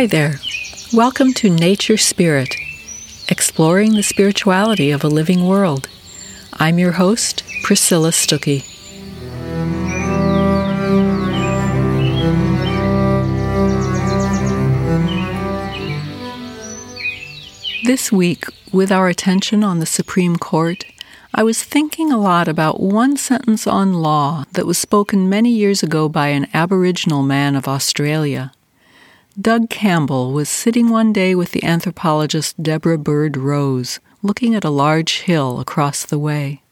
Hi there. Welcome to Nature Spirit, exploring the spirituality of a living world. I'm your host, Priscilla Stuckey. This week, with our attention on the Supreme Court, I was thinking a lot about one sentence on law that was spoken many years ago by an Aboriginal man of Australia. Doug Campbell was sitting one day with the anthropologist Deborah Bird Rose, looking at a large hill across the way.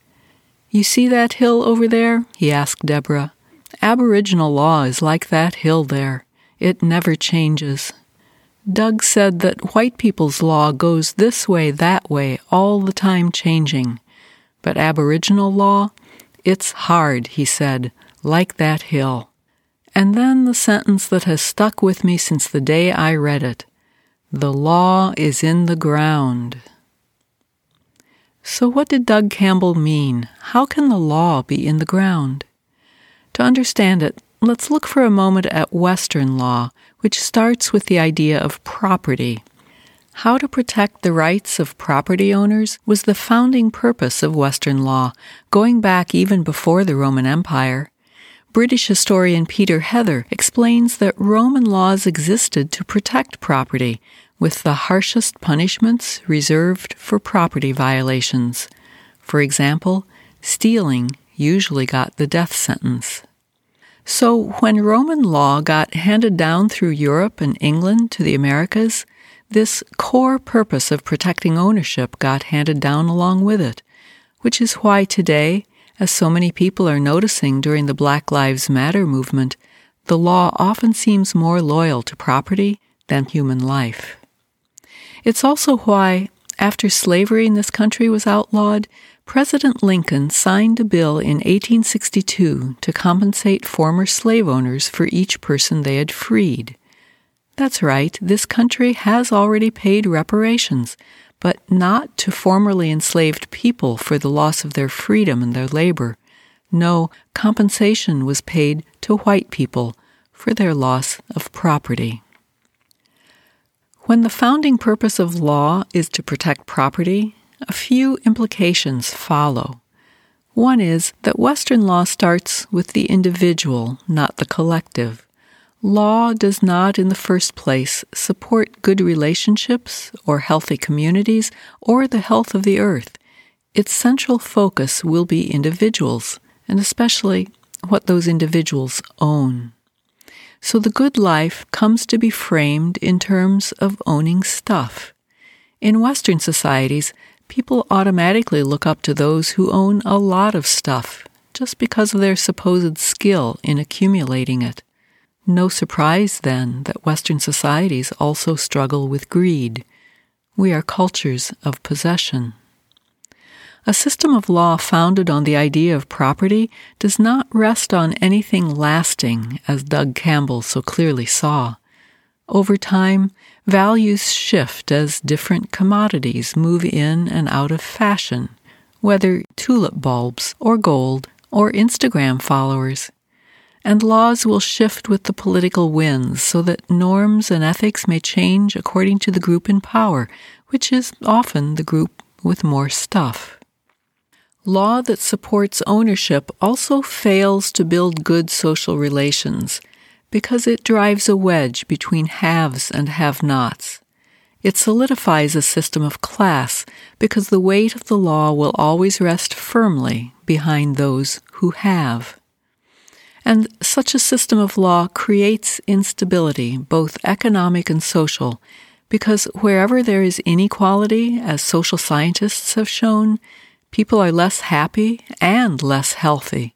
You see that hill over there? he asked Deborah. Aboriginal law is like that hill there. It never changes. Doug said that white people's law goes this way, that way, all the time changing. But Aboriginal law, it's hard, he said, like that hill. And then the sentence that has stuck with me since the day I read it the law is in the ground. So, what did Doug Campbell mean? How can the law be in the ground? To understand it, let's look for a moment at Western law, which starts with the idea of property. How to protect the rights of property owners was the founding purpose of Western law, going back even before the Roman Empire. British historian Peter Heather explains that Roman laws existed to protect property, with the harshest punishments reserved for property violations. For example, stealing usually got the death sentence. So, when Roman law got handed down through Europe and England to the Americas, this core purpose of protecting ownership got handed down along with it, which is why today, as so many people are noticing during the Black Lives Matter movement, the law often seems more loyal to property than human life. It's also why, after slavery in this country was outlawed, President Lincoln signed a bill in 1862 to compensate former slave owners for each person they had freed. That's right, this country has already paid reparations, but not to formerly enslaved people for the loss of their freedom and their labor. No, compensation was paid to white people for their loss of property. When the founding purpose of law is to protect property, a few implications follow. One is that Western law starts with the individual, not the collective. Law does not, in the first place, support good relationships or healthy communities or the health of the earth. Its central focus will be individuals, and especially what those individuals own. So the good life comes to be framed in terms of owning stuff. In Western societies, people automatically look up to those who own a lot of stuff, just because of their supposed skill in accumulating it. No surprise, then, that Western societies also struggle with greed. We are cultures of possession. A system of law founded on the idea of property does not rest on anything lasting, as Doug Campbell so clearly saw. Over time, values shift as different commodities move in and out of fashion, whether tulip bulbs or gold or Instagram followers and laws will shift with the political winds so that norms and ethics may change according to the group in power, which is often the group with more stuff. Law that supports ownership also fails to build good social relations because it drives a wedge between haves and have nots. It solidifies a system of class because the weight of the law will always rest firmly behind those who have. And such a system of law creates instability, both economic and social, because wherever there is inequality, as social scientists have shown, people are less happy and less healthy.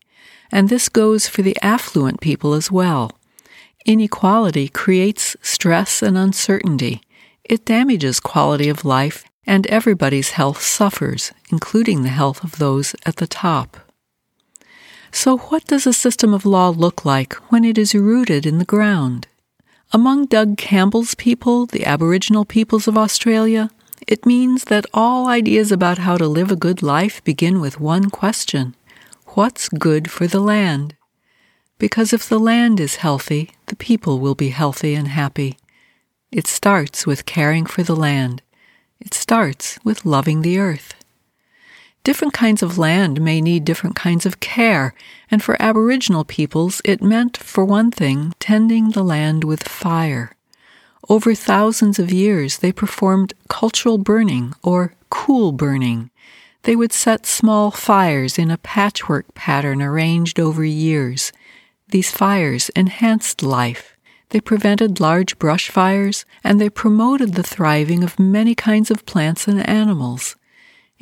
And this goes for the affluent people as well. Inequality creates stress and uncertainty. It damages quality of life, and everybody's health suffers, including the health of those at the top. So, what does a system of law look like when it is rooted in the ground? Among Doug Campbell's people, the Aboriginal peoples of Australia, it means that all ideas about how to live a good life begin with one question What's good for the land? Because if the land is healthy, the people will be healthy and happy. It starts with caring for the land. It starts with loving the earth. Different kinds of land may need different kinds of care, and for Aboriginal peoples, it meant, for one thing, tending the land with fire. Over thousands of years, they performed cultural burning or cool burning. They would set small fires in a patchwork pattern arranged over years. These fires enhanced life. They prevented large brush fires, and they promoted the thriving of many kinds of plants and animals.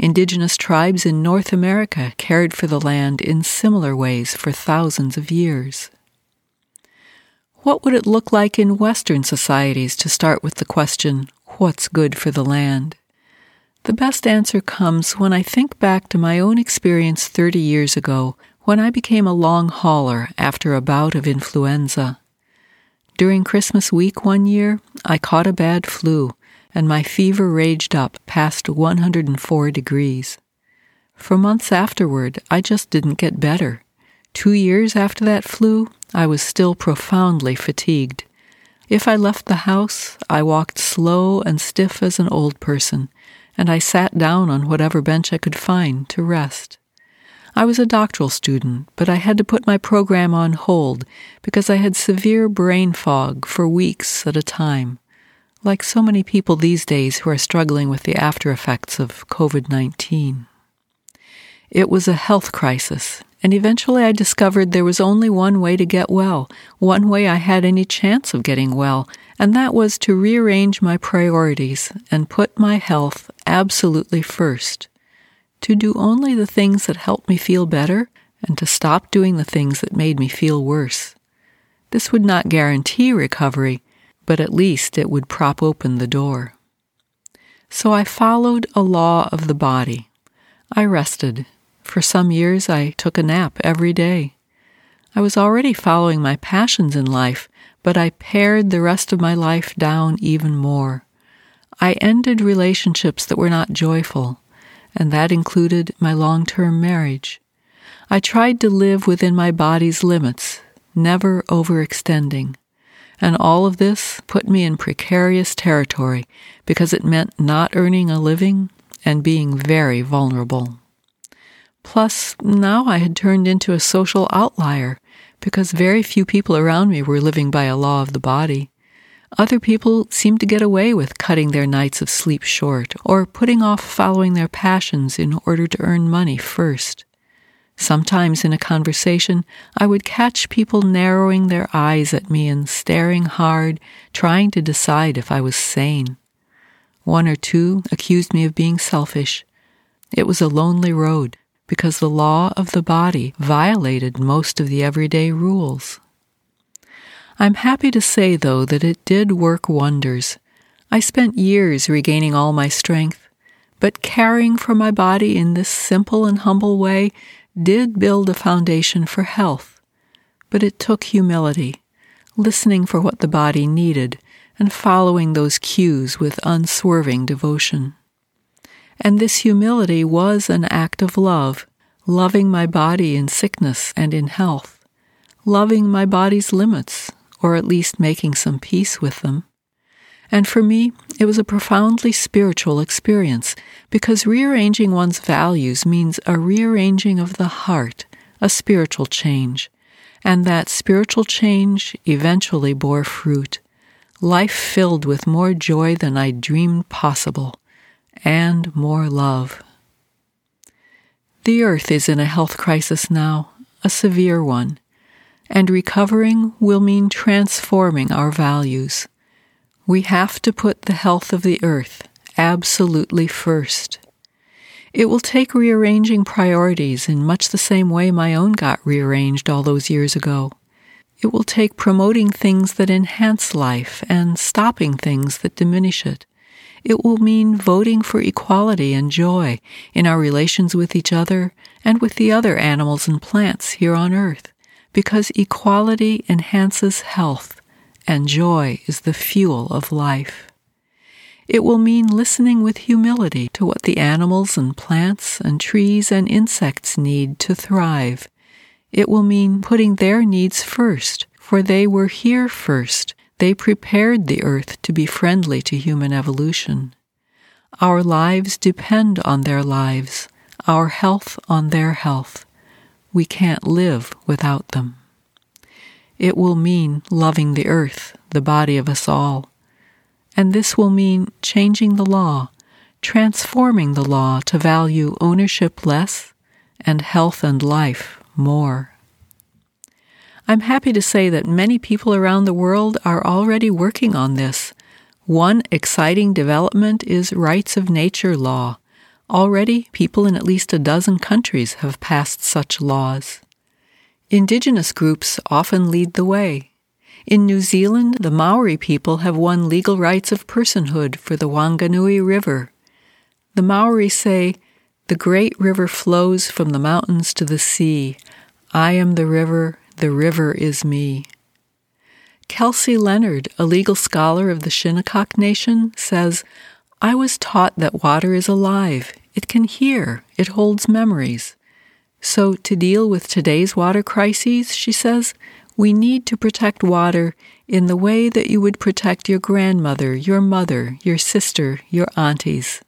Indigenous tribes in North America cared for the land in similar ways for thousands of years. What would it look like in Western societies to start with the question, What's good for the land? The best answer comes when I think back to my own experience 30 years ago when I became a long hauler after a bout of influenza. During Christmas week one year, I caught a bad flu and my fever raged up past 104 degrees. For months afterward, I just didn't get better. Two years after that flu, I was still profoundly fatigued. If I left the house, I walked slow and stiff as an old person, and I sat down on whatever bench I could find to rest. I was a doctoral student, but I had to put my program on hold because I had severe brain fog for weeks at a time like so many people these days who are struggling with the after effects of COVID 19. It was a health crisis, and eventually I discovered there was only one way to get well, one way I had any chance of getting well, and that was to rearrange my priorities and put my health absolutely first. To do only the things that helped me feel better, and to stop doing the things that made me feel worse. This would not guarantee recovery, but at least it would prop open the door. So I followed a law of the body. I rested. For some years I took a nap every day. I was already following my passions in life, but I pared the rest of my life down even more. I ended relationships that were not joyful, and that included my long term marriage. I tried to live within my body's limits, never overextending. And all of this put me in precarious territory because it meant not earning a living and being very vulnerable. Plus, now I had turned into a social outlier because very few people around me were living by a law of the body. Other people seemed to get away with cutting their nights of sleep short or putting off following their passions in order to earn money first. Sometimes in a conversation, I would catch people narrowing their eyes at me and staring hard, trying to decide if I was sane. One or two accused me of being selfish. It was a lonely road because the law of the body violated most of the everyday rules. I'm happy to say, though, that it did work wonders. I spent years regaining all my strength, but caring for my body in this simple and humble way did build a foundation for health, but it took humility, listening for what the body needed, and following those cues with unswerving devotion. And this humility was an act of love, loving my body in sickness and in health, loving my body's limits, or at least making some peace with them. And for me, it was a profoundly spiritual experience because rearranging one's values means a rearranging of the heart, a spiritual change. And that spiritual change eventually bore fruit, life filled with more joy than I dreamed possible, and more love. The earth is in a health crisis now, a severe one, and recovering will mean transforming our values. We have to put the health of the earth absolutely first. It will take rearranging priorities in much the same way my own got rearranged all those years ago. It will take promoting things that enhance life and stopping things that diminish it. It will mean voting for equality and joy in our relations with each other and with the other animals and plants here on earth, because equality enhances health and joy is the fuel of life. It will mean listening with humility to what the animals and plants and trees and insects need to thrive. It will mean putting their needs first, for they were here first. They prepared the earth to be friendly to human evolution. Our lives depend on their lives, our health on their health. We can't live without them. It will mean loving the earth, the body of us all. And this will mean changing the law, transforming the law to value ownership less and health and life more. I'm happy to say that many people around the world are already working on this. One exciting development is rights of nature law. Already, people in at least a dozen countries have passed such laws. Indigenous groups often lead the way. In New Zealand, the Maori people have won legal rights of personhood for the Wanganui River. The Maori say, The great river flows from the mountains to the sea. I am the river, the river is me. Kelsey Leonard, a legal scholar of the Shinnecock Nation, says, I was taught that water is alive. It can hear. It holds memories. So, to deal with today's water crises, she says, we need to protect water in the way that you would protect your grandmother, your mother, your sister, your aunties.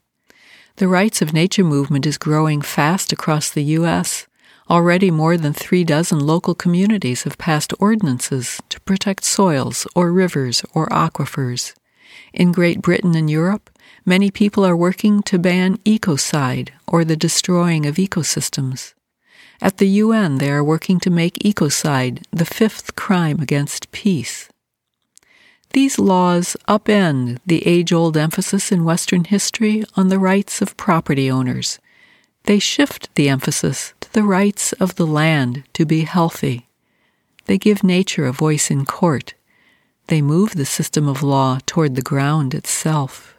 The rights of nature movement is growing fast across the U.S. Already more than three dozen local communities have passed ordinances to protect soils or rivers or aquifers. In Great Britain and Europe, many people are working to ban ecocide or the destroying of ecosystems. At the UN, they are working to make ecocide the fifth crime against peace. These laws upend the age old emphasis in Western history on the rights of property owners they shift the emphasis to the rights of the land to be healthy. They give nature a voice in court. They move the system of law toward the ground itself.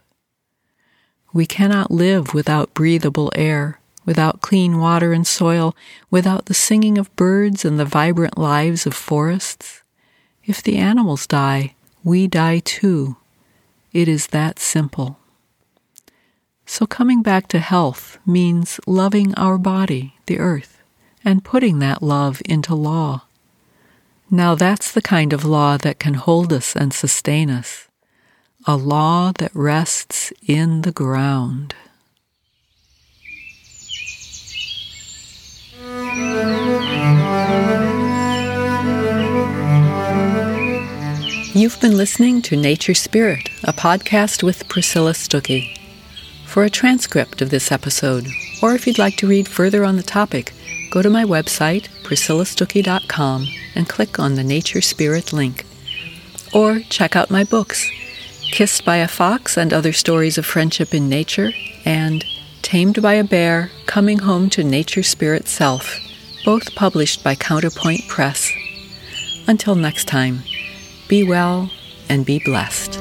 We cannot live without breathable air, without clean water and soil, without the singing of birds and the vibrant lives of forests. If the animals die, we die too. It is that simple. So, coming back to health means loving our body, the earth, and putting that love into law. Now, that's the kind of law that can hold us and sustain us a law that rests in the ground. You've been listening to Nature Spirit, a podcast with Priscilla Stuckey. For a transcript of this episode, or if you'd like to read further on the topic, go to my website, priscillastuckey.com, and click on the Nature Spirit link. Or check out my books, Kissed by a Fox and Other Stories of Friendship in Nature, and Tamed by a Bear Coming Home to Nature Spirit Self, both published by Counterpoint Press. Until next time, be well and be blessed.